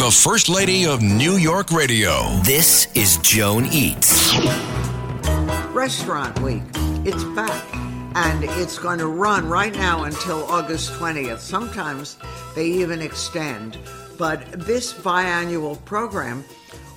The First Lady of New York Radio. This is Joan Eats. Restaurant Week. It's back. And it's going to run right now until August 20th. Sometimes they even extend. But this biannual program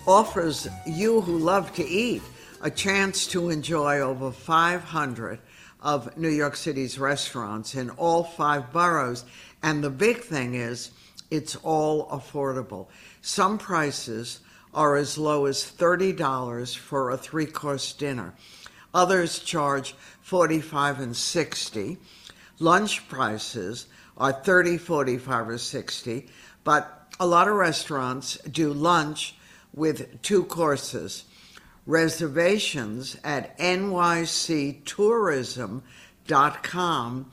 offers you who love to eat a chance to enjoy over 500 of New York City's restaurants in all five boroughs. And the big thing is, it's all affordable. Some prices are as low as $30 for a three course dinner. Others charge 45 and 60. Lunch prices are 30, 45 or 60, but a lot of restaurants do lunch with two courses. Reservations at nyctourism.com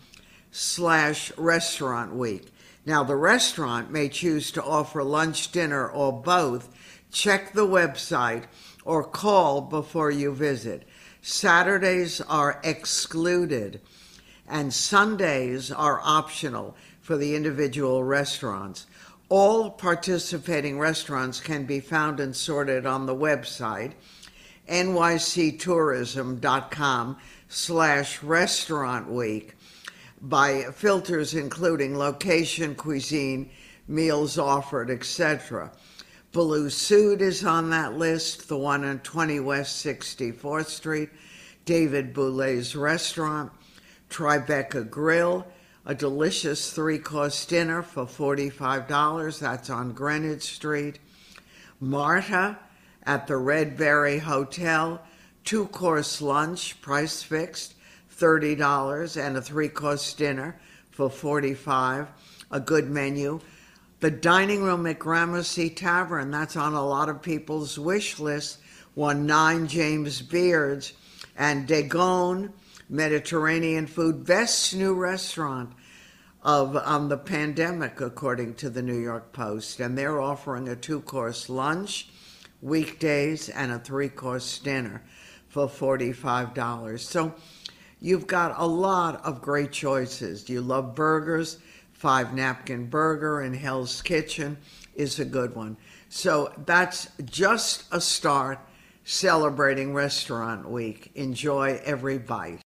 slash restaurant week. Now, the restaurant may choose to offer lunch, dinner, or both. Check the website or call before you visit. Saturdays are excluded, and Sundays are optional for the individual restaurants. All participating restaurants can be found and sorted on the website nyctourism.com slash restaurant week by filters including location, cuisine, meals offered, etc. Boulud Sud is on that list, the one on 20 West 64th Street, David Boulud's restaurant, Tribeca Grill, a delicious three course dinner for $45. That's on Greenwich Street. Marta at the Redbury Hotel, two course lunch, prix fixe, $30, and a three course dinner for 45 A good menu. The dining room at Gramercy Tavern, that's on a lot of people's wish list, won nine James Beards. And Dagon Mediterranean Food, best new restaurant of um, the pandemic, according to the New York Post. And they're offering a two course lunch, weekdays, and a three course dinner for $45. So you've got a lot of great choices. You love burgers? Five Napkin Burger in Hell's Kitchen is a good one. So that's just a start celebrating Restaurant Week. Enjoy every bite.